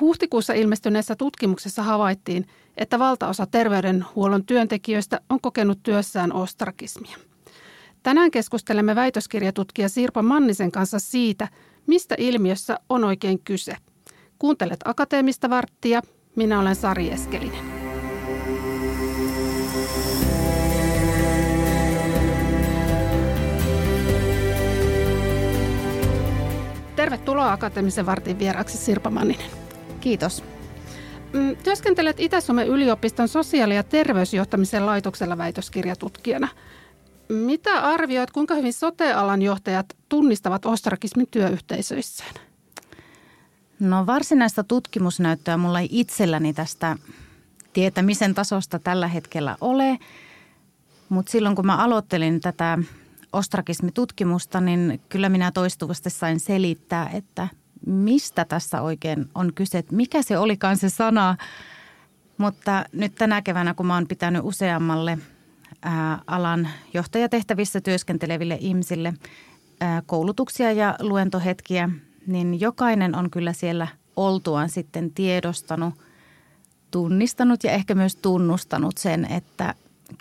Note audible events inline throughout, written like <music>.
Huhtikuussa ilmestyneessä tutkimuksessa havaittiin, että valtaosa terveydenhuollon työntekijöistä on kokenut työssään ostrakismia. Tänään keskustelemme väitöskirjatutkija Sirpa Mannisen kanssa siitä, mistä ilmiössä on oikein kyse. Kuuntelet Akateemista varttia. Minä olen Sari Eskelinen. Tervetuloa Akateemisen vartin vieraksi Sirpa Manninen. Kiitos. Mm, työskentelet Itä-Suomen yliopiston sosiaali- ja terveysjohtamisen laitoksella väitöskirjatutkijana. Mitä arvioit, kuinka hyvin sote-alan johtajat tunnistavat ostrakismin työyhteisöissään? No varsinaista tutkimusnäyttöä mulla ei itselläni tästä tietämisen tasosta tällä hetkellä ole, mutta silloin kun mä aloittelin tätä ostrakismitutkimusta, niin kyllä minä toistuvasti sain selittää, että mistä tässä oikein on kyse, että mikä se olikaan se sana. Mutta nyt tänä keväänä, kun mä oon pitänyt useammalle ää, alan johtajatehtävissä työskenteleville ihmisille ää, koulutuksia ja luentohetkiä, niin jokainen on kyllä siellä oltuaan sitten tiedostanut, tunnistanut ja ehkä myös tunnustanut sen, että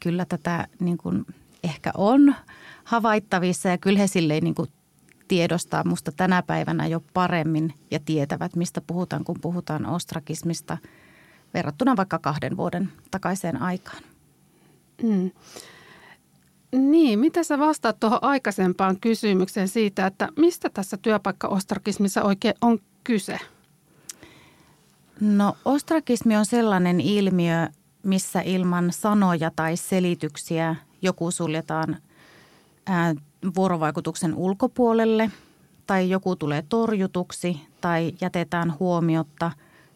kyllä tätä niin kuin ehkä on havaittavissa ja kyllä he silleen niin kuin tiedostaa musta tänä päivänä jo paremmin ja tietävät, mistä puhutaan, kun puhutaan ostrakismista verrattuna vaikka kahden vuoden takaiseen aikaan. Mm. Niin, mitä sä vastaat tuohon aikaisempaan kysymykseen siitä, että mistä tässä työpaikka-ostrakismissa oikein on kyse? No ostrakismi on sellainen ilmiö, missä ilman sanoja tai selityksiä joku suljetaan ää, vuorovaikutuksen ulkopuolelle tai joku tulee torjutuksi tai jätetään huomiotta.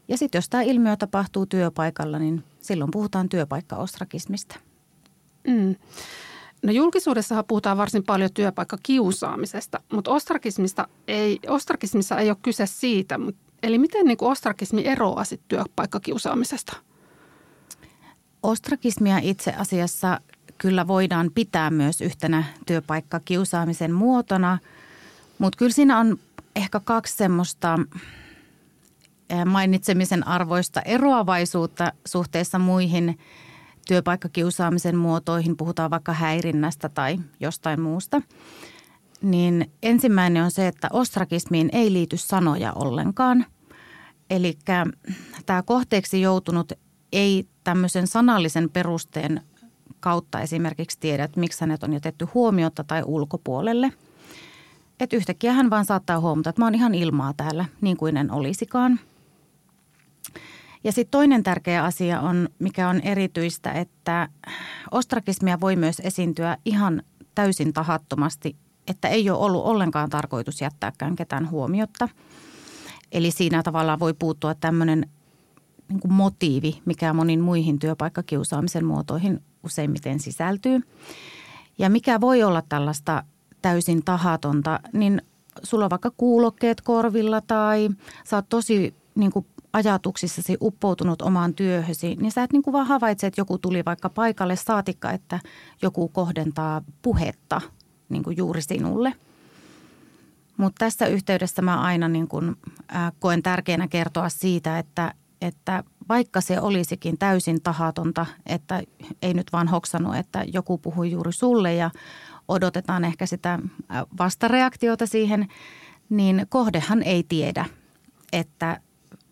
Ja sitten jos tämä ilmiö tapahtuu työpaikalla, niin silloin puhutaan työpaikkaostrakismista. Mm. No julkisuudessahan puhutaan varsin paljon työpaikkakiusaamisesta, mutta ostrakismista ei, ostrakismissa ei ole kyse siitä. Eli miten niin kuin ostrakismi eroaa sitten työpaikkakiusaamisesta? Ostrakismia itse asiassa kyllä voidaan pitää myös yhtenä työpaikkakiusaamisen muotona, mutta kyllä siinä on ehkä kaksi semmoista mainitsemisen arvoista eroavaisuutta suhteessa muihin työpaikkakiusaamisen muotoihin, puhutaan vaikka häirinnästä tai jostain muusta. Niin ensimmäinen on se, että ostrakismiin ei liity sanoja ollenkaan. Eli tämä kohteeksi joutunut ei tämmöisen sanallisen perusteen kautta esimerkiksi tiedä, että miksi hänet on jätetty huomiota tai ulkopuolelle. Että yhtäkkiä hän vaan saattaa huomata, että mä oon ihan ilmaa täällä, niin kuin en olisikaan. Ja sitten toinen tärkeä asia on, mikä on erityistä, että ostrakismia voi myös esiintyä ihan täysin tahattomasti, että ei ole ollut ollenkaan tarkoitus jättääkään ketään huomiotta. Eli siinä tavallaan voi puuttua tämmöinen niin motiivi, mikä monin muihin työpaikkakiusaamisen muotoihin useimmiten sisältyy. Ja mikä voi olla tällaista täysin tahatonta, niin sulla on vaikka kuulokkeet korvilla tai sä oot tosi niin kuin ajatuksissasi uppoutunut omaan työhösi, niin sä et niin kuin vaan havaitse, että joku tuli vaikka paikalle saatikka, että joku kohdentaa puhetta niin kuin juuri sinulle. Mutta tässä yhteydessä mä aina niin kuin, äh, koen tärkeänä kertoa siitä, että, että vaikka se olisikin täysin tahatonta, että ei nyt vaan hoksannut, että joku puhui juuri sulle ja odotetaan ehkä sitä äh, vastareaktiota siihen, niin kohdehan ei tiedä, että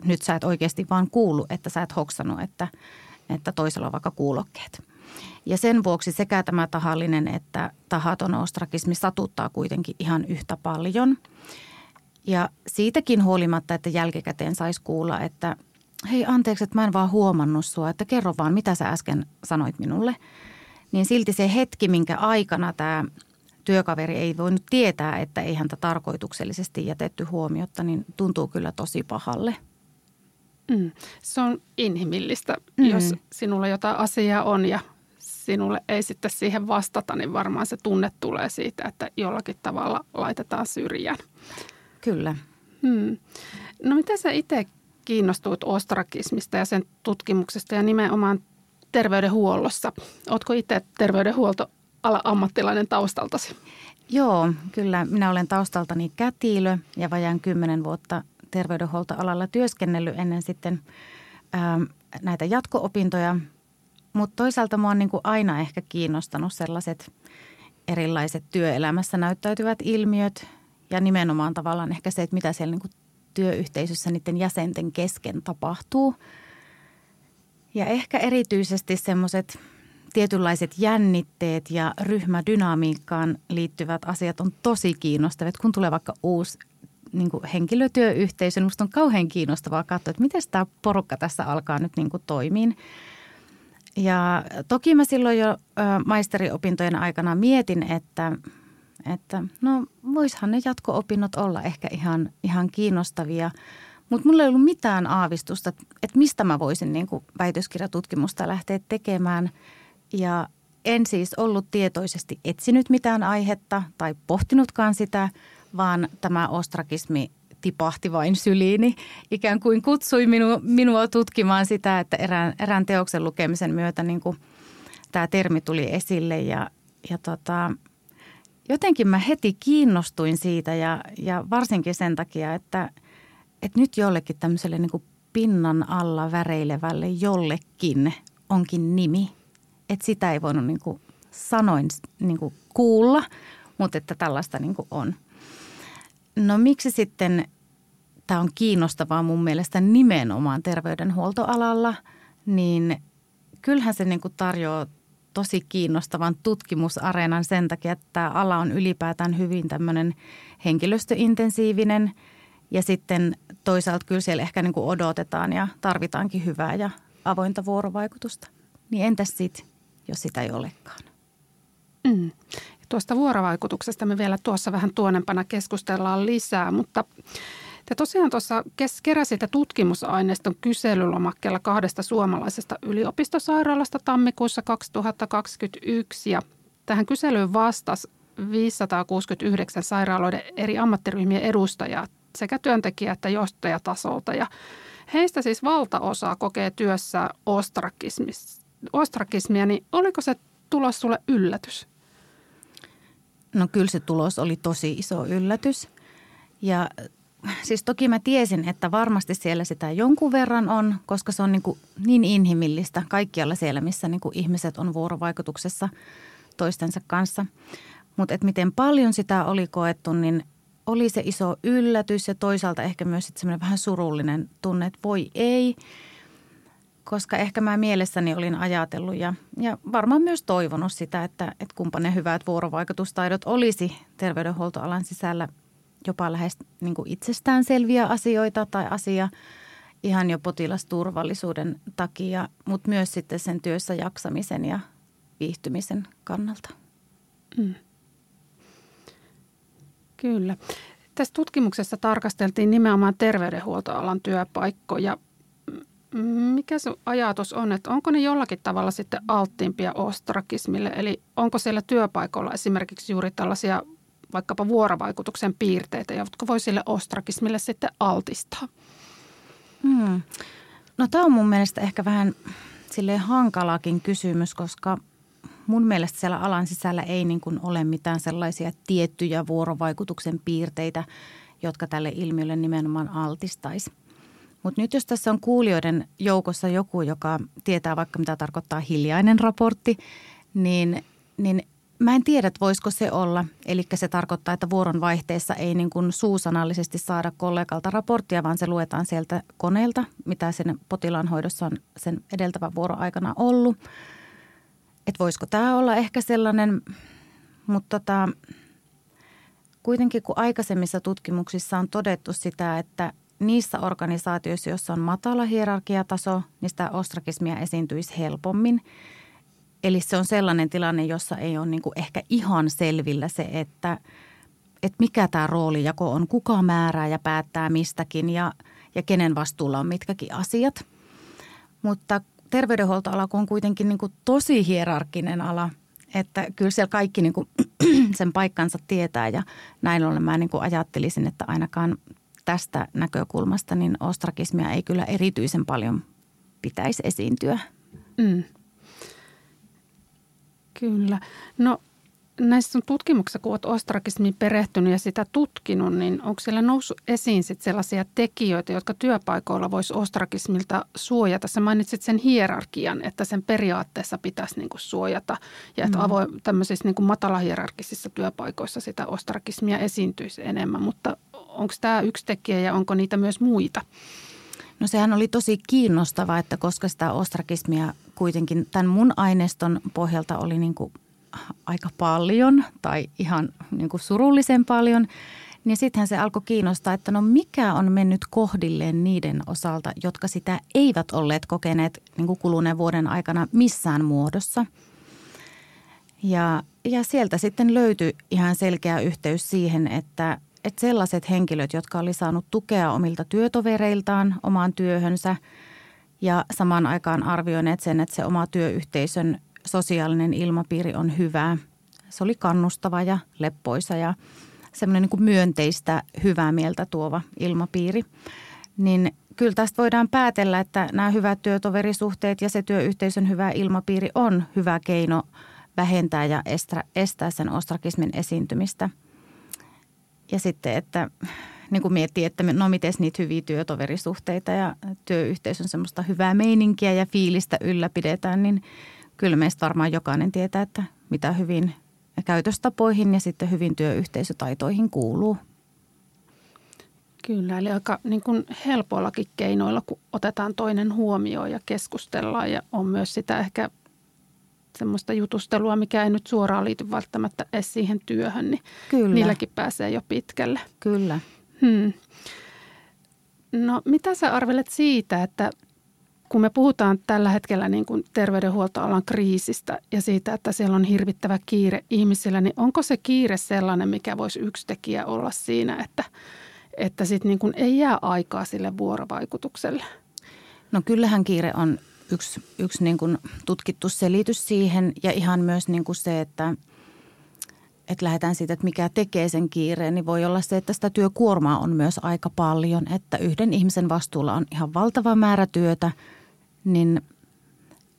nyt sä et oikeasti vaan kuulu, että sä et hoksannut, että, että toisella on vaikka kuulokkeet. Ja sen vuoksi sekä tämä tahallinen että tahaton ostrakismi satuttaa kuitenkin ihan yhtä paljon. Ja siitäkin huolimatta, että jälkikäteen saisi kuulla, että hei anteeksi, että mä en vaan huomannut sua, että kerro vaan, mitä sä äsken sanoit minulle. Niin silti se hetki, minkä aikana tämä työkaveri ei voinut tietää, että ei häntä tarkoituksellisesti jätetty huomiota, niin tuntuu kyllä tosi pahalle. Mm. Se on inhimillistä, mm. jos sinulla jotain asiaa on ja sinulle ei sitten siihen vastata, niin varmaan se tunne tulee siitä, että jollakin tavalla laitetaan syrjään. Kyllä. Mm. No mitä sä itse kiinnostuit ostrakismista ja sen tutkimuksesta ja nimenomaan terveydenhuollossa. Oletko itse terveydenhuoltoala ammattilainen taustaltasi? Joo, kyllä. Minä olen taustaltani kätilö ja vajaan kymmenen vuotta terveydenhuoltoalalla työskennellyt ennen sitten ää, näitä jatko-opintoja. Mutta toisaalta mua on niin aina ehkä kiinnostanut sellaiset erilaiset työelämässä näyttäytyvät ilmiöt ja nimenomaan tavallaan ehkä se, että mitä siellä niin työyhteisössä niiden jäsenten kesken tapahtuu. Ja ehkä erityisesti semmoiset tietynlaiset jännitteet ja ryhmädynamiikkaan liittyvät asiat on tosi kiinnostavia. Kun tulee vaikka uusi niin kuin henkilötyöyhteisö, niin minusta on kauhean kiinnostavaa katsoa, että miten tämä porukka tässä alkaa nyt niin toimiin. Ja toki mä silloin jo maisteriopintojen aikana mietin, että, että no voishan ne jatko-opinnot olla ehkä ihan, ihan kiinnostavia. Mutta mulla ei ollut mitään aavistusta, että mistä mä voisin niin kuin väitöskirjatutkimusta lähteä tekemään. Ja en siis ollut tietoisesti etsinyt mitään aihetta tai pohtinutkaan sitä, vaan tämä ostrakismi tipahti vain syliini. Ikään kuin kutsui minu, minua tutkimaan sitä, että erään, erään teoksen lukemisen myötä niin kuin tämä termi tuli esille ja, ja tota, jotenkin mä heti kiinnostuin siitä ja, ja varsinkin sen takia, että, että nyt jollekin tämmöiselle niin kuin pinnan alla väreilevälle jollekin onkin nimi. Että sitä ei voinut niin kuin sanoin niin kuin kuulla, mutta että tällaista niin kuin on. No miksi sitten tämä on kiinnostavaa mun mielestä nimenomaan terveydenhuoltoalalla, niin kyllähän se niin kuin tarjoaa tosi kiinnostavan tutkimusareenan sen takia, että tämä ala on ylipäätään hyvin tämmöinen henkilöstöintensiivinen ja sitten toisaalta kyllä siellä ehkä niin kuin odotetaan ja tarvitaankin hyvää ja avointa vuorovaikutusta. Niin entäs sitten, jos sitä ei olekaan? Mm. Tuosta vuorovaikutuksesta me vielä tuossa vähän tuonempana keskustellaan lisää, mutta te tosiaan tuossa keräsitte tutkimusaineiston kyselylomakkeella kahdesta suomalaisesta yliopistosairaalasta tammikuussa 2021 ja tähän kyselyyn vastasi 569 sairaaloiden eri ammattiryhmien edustajaa sekä työntekijä- että johtajatasolta ja heistä siis valtaosa kokee työssä ostrakismia, niin oliko se tulos sulle yllätys? No kyllä se tulos oli tosi iso yllätys. Ja siis toki mä tiesin, että varmasti siellä sitä jonkun verran on, koska se on niin, kuin niin inhimillistä kaikkialla siellä, missä niin kuin ihmiset on vuorovaikutuksessa toistensa kanssa. Mutta että miten paljon sitä oli koettu, niin oli se iso yllätys ja toisaalta ehkä myös semmoinen vähän surullinen tunne, että voi ei – koska ehkä mä mielessäni olin ajatellut ja, ja varmaan myös toivonut sitä, että, että kumpa ne hyvät vuorovaikutustaidot olisi terveydenhuoltoalan sisällä jopa lähes niin kuin itsestään selviä asioita tai asia ihan jo potilasturvallisuuden takia, mutta myös sitten sen työssä jaksamisen ja viihtymisen kannalta. Mm. Kyllä. Tässä tutkimuksessa tarkasteltiin nimenomaan terveydenhuoltoalan työpaikkoja mikä se ajatus on, että onko ne jollakin tavalla sitten alttiimpia ostrakismille? Eli onko siellä työpaikoilla esimerkiksi juuri tällaisia vaikkapa vuorovaikutuksen piirteitä, jotka voi sille ostrakismille sitten altistaa? Hmm. No tämä on mun mielestä ehkä vähän sille hankalakin kysymys, koska mun mielestä siellä alan sisällä ei niin kuin ole mitään sellaisia tiettyjä vuorovaikutuksen piirteitä, jotka tälle ilmiölle nimenomaan altistaisi. Mutta nyt jos tässä on kuulijoiden joukossa joku, joka tietää vaikka mitä tarkoittaa hiljainen raportti, niin, niin mä en tiedä, että voisiko se olla. Eli se tarkoittaa, että vuoron vaihteessa ei niin kuin suusanallisesti saada kollegalta raporttia, vaan se luetaan sieltä koneelta, mitä sen potilaan hoidossa on sen edeltävän vuoron aikana ollut. Että voisiko tämä olla ehkä sellainen, mutta tota, kuitenkin kun aikaisemmissa tutkimuksissa on todettu sitä, että niissä organisaatioissa, joissa on matala hierarkiataso, niin sitä ostrakismia esiintyisi helpommin. Eli se on sellainen tilanne, jossa ei ole niin kuin ehkä ihan selvillä se, että, että mikä tämä roolijako on, kuka määrää ja päättää mistäkin ja, ja kenen vastuulla on mitkäkin asiat. Mutta terveydenhuoltoala on kuitenkin niin kuin tosi hierarkkinen ala, että kyllä siellä kaikki niin kuin <clears throat> sen paikkansa tietää ja näin ollen mä niin kuin ajattelisin, että ainakaan tästä näkökulmasta niin ostrakismia ei kyllä erityisen paljon pitäisi esiintyä. Mm. Kyllä. No näissä sun tutkimuksissa, kun olet ostrakismiin perehtynyt ja sitä tutkinut, niin onko siellä noussut esiin sit sellaisia tekijöitä, jotka työpaikoilla voisi ostrakismilta suojata? Sä mainitsit sen hierarkian, että sen periaatteessa pitäisi niinku suojata ja että mm. avoin, tämmöisissä niinku matalahierarkisissa työpaikoissa sitä ostrakismia esiintyisi enemmän, mutta onko tämä yksi tekijä ja onko niitä myös muita? No sehän oli tosi kiinnostava, että koska sitä ostrakismia kuitenkin tämän mun aineiston pohjalta oli niin kuin aika paljon tai ihan niin kuin surullisen paljon, niin sittenhän se alkoi kiinnostaa, että no mikä on mennyt kohdilleen niiden osalta, jotka sitä eivät olleet kokeneet niin kuin kuluneen vuoden aikana missään muodossa. Ja, ja sieltä sitten löytyi ihan selkeä yhteys siihen, että, että sellaiset henkilöt, jotka oli saanut tukea omilta työtovereiltaan omaan työhönsä ja samaan aikaan arvioineet sen, että se oma työyhteisön sosiaalinen ilmapiiri on hyvä. Se oli kannustava ja leppoisa ja semmoinen niin myönteistä, hyvää mieltä tuova ilmapiiri. Niin kyllä tästä voidaan päätellä, että nämä hyvät työtoverisuhteet ja se työyhteisön hyvä ilmapiiri on hyvä keino vähentää ja estää sen ostrakismin esiintymistä. Ja sitten, että niin kuin miettii, että no miten niitä hyviä työtoverisuhteita ja työyhteisön semmoista hyvää meininkiä ja fiilistä ylläpidetään, niin – kyllä meistä varmaan jokainen tietää, että mitä hyvin käytöstapoihin ja sitten hyvin työyhteisötaitoihin kuuluu. Kyllä, eli aika niin kuin helpoillakin keinoilla, kun otetaan toinen huomioon ja keskustellaan ja on myös sitä ehkä semmoista jutustelua, mikä ei nyt suoraan liity välttämättä edes siihen työhön, niin Kyllä. niilläkin pääsee jo pitkälle. Kyllä. Hmm. No mitä sä arvelet siitä, että kun me puhutaan tällä hetkellä niin kuin terveydenhuoltoalan kriisistä ja siitä, että siellä on hirvittävä kiire ihmisillä, niin onko se kiire sellainen, mikä voisi yksi tekijä olla siinä, että, että sit niin kuin ei jää aikaa sille vuorovaikutukselle? No kyllähän kiire on yksi, yksi niin kuin tutkittu selitys siihen ja ihan myös niin kuin se, että, että lähdetään siitä, että mikä tekee sen kiireen, niin voi olla se, että sitä työkuormaa on myös aika paljon, että yhden ihmisen vastuulla on ihan valtava määrä työtä – niin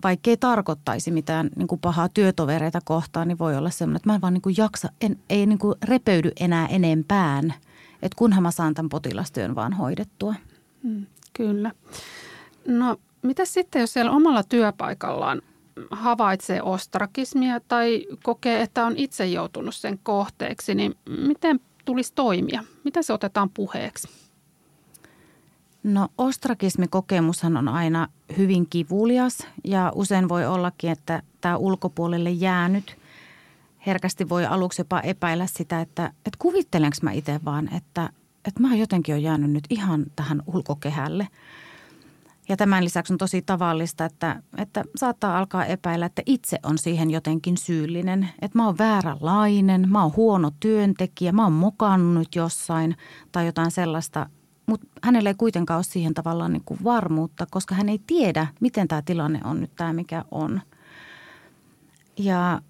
vaikkei tarkoittaisi mitään niin kuin pahaa työtovereita kohtaan, niin voi olla semmoinen, että mä en vaan niin kuin jaksa, en, ei niin kuin repeydy enää enempään, että kunhan mä saan tämän potilastyön vaan hoidettua. Mm, kyllä. No mitä sitten, jos siellä omalla työpaikallaan havaitsee ostrakismia tai kokee, että on itse joutunut sen kohteeksi, niin miten tulisi toimia? Miten se otetaan puheeksi? No ostrakismikokemushan on aina hyvin kivulias ja usein voi ollakin, että tämä ulkopuolelle jäänyt herkästi voi aluksi jopa epäillä sitä, että, että kuvittelenko mä itse vaan, että, että mä jotenkin on jäänyt nyt ihan tähän ulkokehälle. Ja tämän lisäksi on tosi tavallista, että, että saattaa alkaa epäillä, että itse on siihen jotenkin syyllinen. Että mä oon vääränlainen, mä oon huono työntekijä, mä oon mokannut jossain tai jotain sellaista, mutta hänellä ei kuitenkaan ole siihen tavallaan niin kuin varmuutta, koska hän ei tiedä, miten tämä tilanne on nyt tämä, mikä on. Ja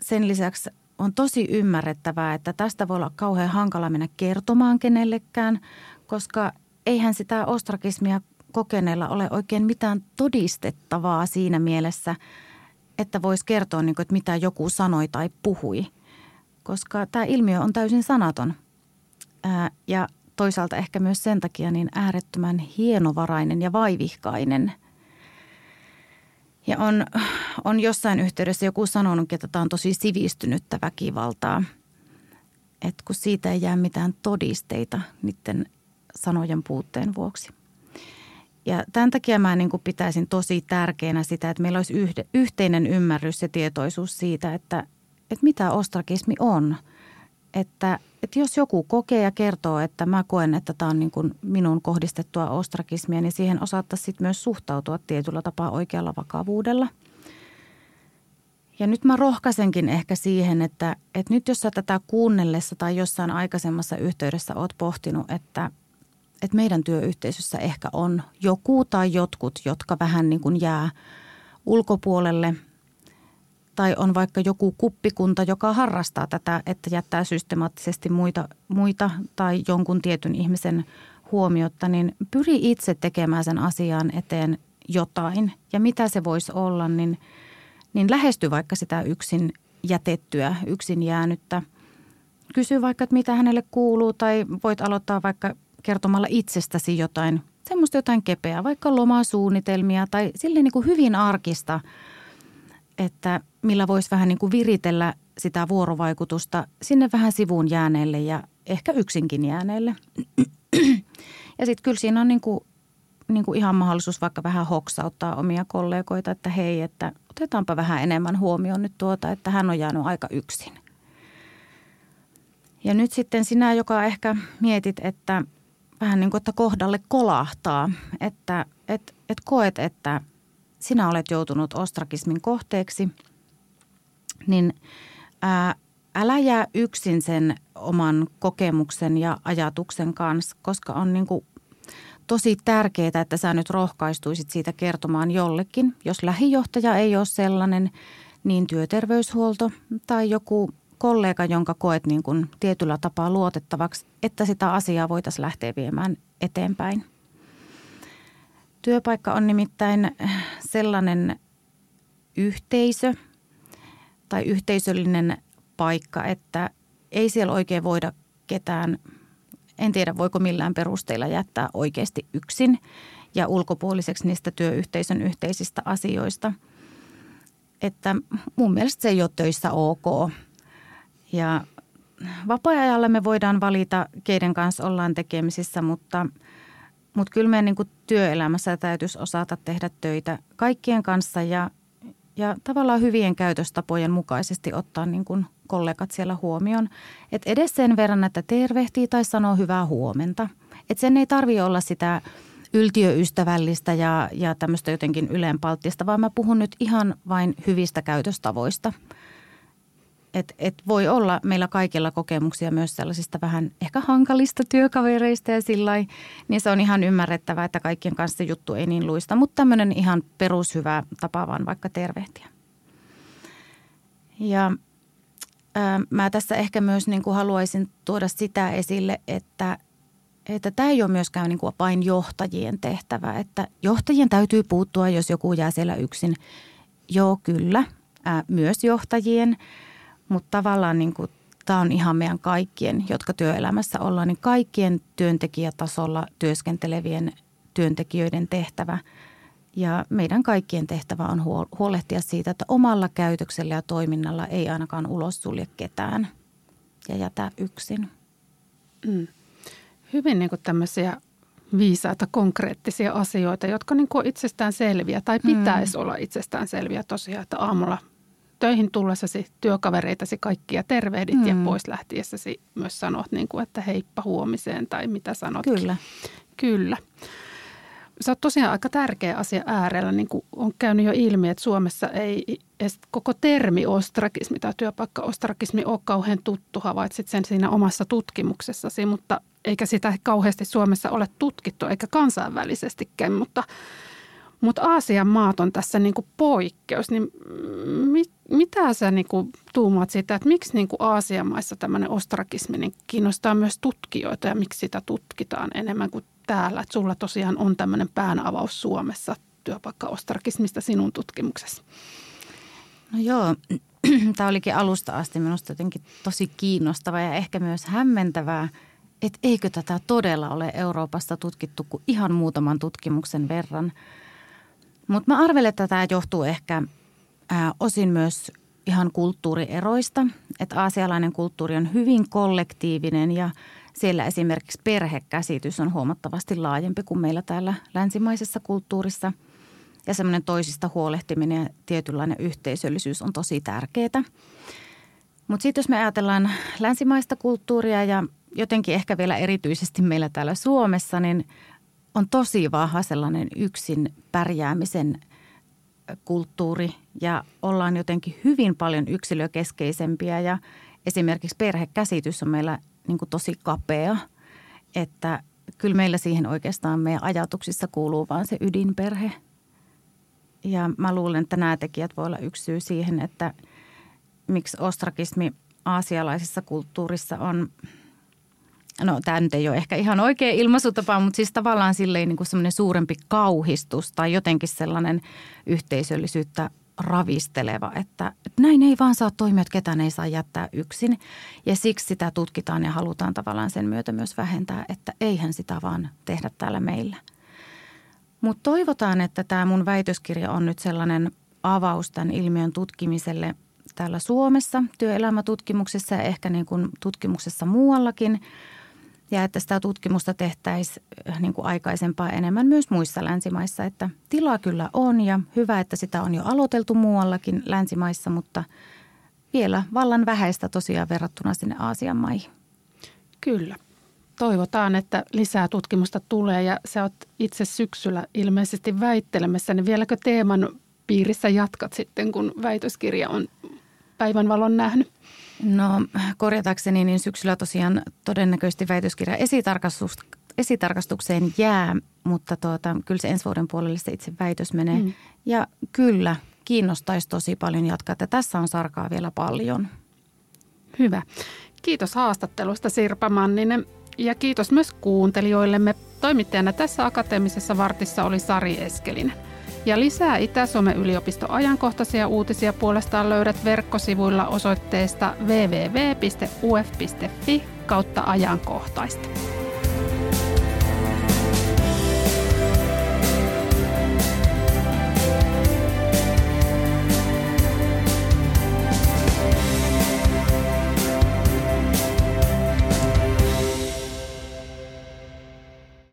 sen lisäksi on tosi ymmärrettävää, että tästä voi olla kauhean hankala mennä kertomaan kenellekään, koska eihän sitä ostrakismia kokeneella ole oikein mitään todistettavaa siinä mielessä, että voisi kertoa, niin kuin, että mitä joku sanoi tai puhui, koska tämä ilmiö on täysin sanaton. ja toisaalta ehkä myös sen takia niin äärettömän hienovarainen ja vaivihkainen. Ja on, on jossain yhteydessä joku sanonut, että tämä on tosi sivistynyttä väkivaltaa. Että kun siitä ei jää mitään todisteita niiden sanojen puutteen vuoksi. Ja tämän takia mä niin kuin pitäisin tosi tärkeänä sitä, että meillä olisi yhde, yhteinen ymmärrys ja tietoisuus siitä, että, että mitä ostrakismi on – että, että jos joku kokee ja kertoo, että mä koen, että tämä on niin kuin minun kohdistettua ostrakismia, niin siihen osattaisiin sitten myös suhtautua tietyllä tapaa oikealla vakavuudella. Ja nyt mä rohkaisenkin ehkä siihen, että, että nyt jos sä tätä kuunnellessa tai jossain aikaisemmassa yhteydessä oot pohtinut, että, että meidän työyhteisössä ehkä on joku tai jotkut, jotka vähän niin kuin jää ulkopuolelle – tai on vaikka joku kuppikunta, joka harrastaa tätä, että jättää systemaattisesti muita, muita tai jonkun tietyn ihmisen huomiota, niin pyri itse tekemään sen asian eteen jotain. Ja mitä se voisi olla, niin, niin lähesty vaikka sitä yksin jätettyä yksin jäänyttä. Kysy vaikka, että mitä hänelle kuuluu tai voit aloittaa vaikka kertomalla itsestäsi jotain, semmoista jotain kepeää, vaikka lomasuunnitelmia tai silleen niin kuin hyvin arkista, että millä voisi vähän niin kuin viritellä sitä vuorovaikutusta sinne vähän sivuun jääneelle ja ehkä yksinkin jääneelle. Ja sitten kyllä siinä on niin kuin, niin kuin ihan mahdollisuus vaikka vähän hoksauttaa omia kollegoita, että hei, että otetaanpa vähän enemmän huomioon nyt tuota, että hän on jäänyt aika yksin. Ja nyt sitten sinä, joka ehkä mietit, että vähän niin kuin, että kohdalle kolahtaa, että et, et koet, että sinä olet joutunut ostrakismin kohteeksi, niin ää, älä jää yksin sen oman kokemuksen ja ajatuksen kanssa, koska on niin kuin tosi tärkeää, että sä nyt rohkaistuisit siitä kertomaan jollekin. Jos lähijohtaja ei ole sellainen, niin työterveyshuolto tai joku kollega, jonka koet niin kuin tietyllä tapaa luotettavaksi, että sitä asiaa voitaisiin lähteä viemään eteenpäin. Työpaikka on nimittäin sellainen yhteisö tai yhteisöllinen paikka, että ei siellä oikein voida ketään, en tiedä voiko millään perusteilla jättää oikeasti yksin ja ulkopuoliseksi niistä työyhteisön yhteisistä asioista. Että mun mielestä se ei ole töissä ok. Ja vapaa-ajalla me voidaan valita, keiden kanssa ollaan tekemisissä, mutta, mutta kyllä meidän niin työelämässä täytyisi osata tehdä töitä kaikkien kanssa ja, ja tavallaan hyvien käytöstapojen mukaisesti ottaa niin kuin kollegat siellä huomioon. Että edes sen verran, että tervehtii tai sanoo hyvää huomenta. Että sen ei tarvi olla sitä yltiöystävällistä ja, ja tämmöistä jotenkin ylenpalttista, vaan mä puhun nyt ihan vain hyvistä käytöstavoista. Et, et voi olla meillä kaikilla kokemuksia myös sellaisista vähän ehkä hankalista työkavereista ja sillä niin se on ihan ymmärrettävää, että kaikkien kanssa juttu ei niin luista. Mutta tämmöinen ihan perushyvä tapa vaan vaikka tervehtiä. Ja mä tässä ehkä myös niin kuin haluaisin tuoda sitä esille, että, että tämä ei ole myöskään niin kuin vain johtajien tehtävä. Että johtajien täytyy puuttua, jos joku jää siellä yksin. Joo, kyllä, ää, myös johtajien, mutta tavallaan niin kuin, tämä on ihan meidän kaikkien, jotka työelämässä ollaan, niin kaikkien työntekijätasolla työskentelevien työntekijöiden tehtävä – ja meidän kaikkien tehtävä on huolehtia siitä, että omalla käytöksellä ja toiminnalla ei ainakaan ulos sulje ketään ja jätä yksin. Mm. Hyvin niin kuin tämmöisiä viisaita, konkreettisia asioita, jotka niin kuin on itsestään selviä tai mm. pitäisi mm. olla itsestään selviä tosiaan, että aamulla töihin tullessasi työkavereitasi kaikkia tervehdit mm. ja pois lähtiessäsi myös sanot, niin kuin, että heippa huomiseen tai mitä sanot. Kyllä. Kyllä sä oot tosiaan aika tärkeä asia äärellä, niin kuin on käynyt jo ilmi, että Suomessa ei edes koko termi ostrakismi tai työpaikka-ostrakismi ole kauhean tuttu. Havaitsit sen siinä omassa tutkimuksessasi, mutta eikä sitä kauheasti Suomessa ole tutkittu eikä kansainvälisestikään, mutta, mutta Aasian maat on tässä niin kuin poikkeus. Niin mit, mitä sä niin kuin tuumaat siitä, että miksi niin kuin Aasian maissa tämmöinen ostrakismi niin kiinnostaa myös tutkijoita ja miksi sitä tutkitaan enemmän kuin täällä, että sulla tosiaan on tämmöinen päänavaus Suomessa työpaikkaostrakismista sinun tutkimuksessa. No joo, <clears throat> tämä olikin alusta asti minusta jotenkin tosi kiinnostava ja ehkä myös hämmentävää, että eikö tätä todella ole Euroopassa tutkittu kuin ihan muutaman tutkimuksen verran. Mutta mä arvelen, että tämä johtuu ehkä ää, osin myös ihan kulttuurieroista, että aasialainen kulttuuri on hyvin kollektiivinen ja – siellä esimerkiksi perhekäsitys on huomattavasti laajempi kuin meillä täällä länsimaisessa kulttuurissa. Ja semmoinen toisista huolehtiminen ja tietynlainen yhteisöllisyys on tosi tärkeää. Mutta sitten jos me ajatellaan länsimaista kulttuuria ja jotenkin ehkä vielä erityisesti meillä täällä Suomessa, niin on tosi vahva sellainen yksin pärjäämisen kulttuuri ja ollaan jotenkin hyvin paljon yksilökeskeisempiä ja esimerkiksi perhekäsitys on meillä niin tosi kapea, että kyllä meillä siihen oikeastaan meidän ajatuksissa kuuluu vaan se ydinperhe. Ja mä luulen, että nämä tekijät voi olla yksi syy siihen, että miksi ostrakismi aasialaisessa kulttuurissa on, no tämä nyt ei ole ehkä ihan oikea ilmaisutapa, mutta siis tavallaan silleen niin kuin semmoinen suurempi kauhistus tai jotenkin sellainen yhteisöllisyyttä ravisteleva, että näin ei vaan saa toimia, että ketään ei saa jättää yksin. Ja siksi sitä tutkitaan ja halutaan tavallaan sen myötä myös vähentää, että eihän sitä vaan tehdä täällä meillä. Mutta toivotaan, että tämä mun väitöskirja on nyt sellainen avaus tämän ilmiön tutkimiselle täällä Suomessa työelämätutkimuksessa ja ehkä niin kuin tutkimuksessa muuallakin. Ja että sitä tutkimusta tehtäisiin äh, niin kuin aikaisempaa enemmän myös muissa länsimaissa. Että tilaa kyllä on ja hyvä, että sitä on jo aloiteltu muuallakin länsimaissa, mutta vielä vallan vähäistä tosiaan verrattuna sinne Aasian maihin. Kyllä. Toivotaan, että lisää tutkimusta tulee ja sä oot itse syksyllä ilmeisesti väittelemässä, niin vieläkö teeman piirissä jatkat sitten, kun väitöskirja on päivänvalon nähnyt? No korjatakseni, niin syksyllä tosiaan todennäköisesti väitöskirja esitarkastus, esitarkastukseen jää, mutta tuota, kyllä se ensi vuoden puolelle se itse väitös menee. Mm. Ja kyllä, kiinnostaisi tosi paljon jatkaa, että tässä on sarkaa vielä paljon. Hyvä. Kiitos haastattelusta Sirpa Manninen ja kiitos myös kuuntelijoillemme. Toimittajana tässä akateemisessa vartissa oli Sari Eskelinen. Ja lisää Itä-Suomen yliopiston ajankohtaisia uutisia puolestaan löydät verkkosivuilla osoitteesta www.uf.fi kautta ajankohtaista.